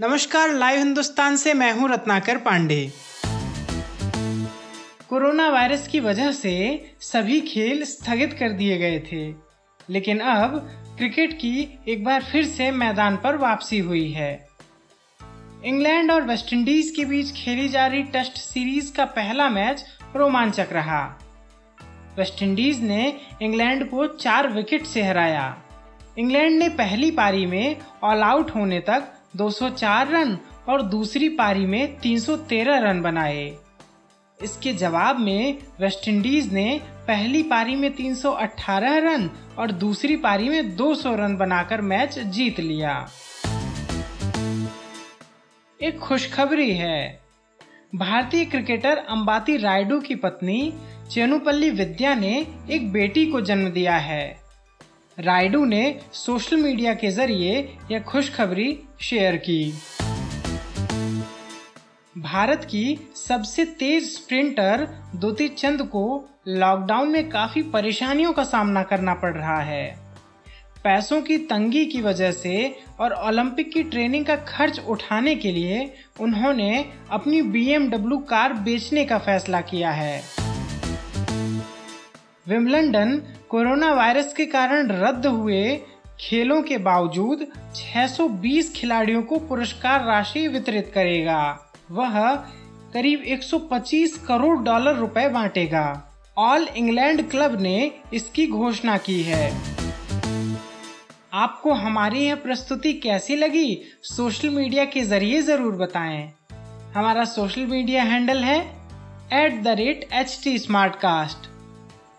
नमस्कार, लाइव हिंदुस्तान से मैं हूँ रत्नाकर पांडे। कोरोना वायरस की वजह से सभी खेल स्थगित कर दिए गए थे, लेकिन अब क्रिकेट की एक बार फिर से मैदान पर वापसी हुई है। इंग्लैंड और वेस्टइंडीज के बीच खेली जा रही टेस्ट सीरीज़ का पहला मैच रोमांचक रहा। वेस्टइंडीज ने इंग्लैंड को चार विकेट से हराया। इंग्लैंड ने पहली पारी में ऑल आउट होने तक 204 रन और दूसरी पारी में 313 रन बनाए। इसके जवाब में वेस्टइंडीज ने पहली पारी में 318 रन और दूसरी पारी में 200 रन बनाकर मैच जीत लिया। एक खुशखबरी है। भारतीय क्रिकेटर अंबाती रायडू की पत्नी चेनुपल्ली विद्या ने एक बेटी को जन्म दिया है। रायडू ने सोशल मीडिया के ज़रिए यह खुशखबरी शेयर की। भारत की सबसे तेज स्प्रिंटर दुती चंद को लॉकडाउन में काफ़ी परेशानियों का सामना करना पड़ रहा है। पैसों की तंगी की वजह से और ओलंपिक की ट्रेनिंग का खर्च उठाने के लिए उन्होंने अपनी बी कार बेचने का फैसला किया है। विमलंडन कोरोना वायरस के कारण रद्द हुए खेलों के बावजूद 620 खिलाड़ियों को पुरस्कार राशि वितरित करेगा। वह करीब 125 करोड़ डॉलर रुपए बांटेगा। ऑल इंग्लैंड क्लब ने इसकी घोषणा की है। आपको हमारी यह प्रस्तुति कैसी लगी, सोशल मीडिया के ज़रिए ज़रूर बताएँ। हमारा सोशल मीडिया हैंडल है at the rate H T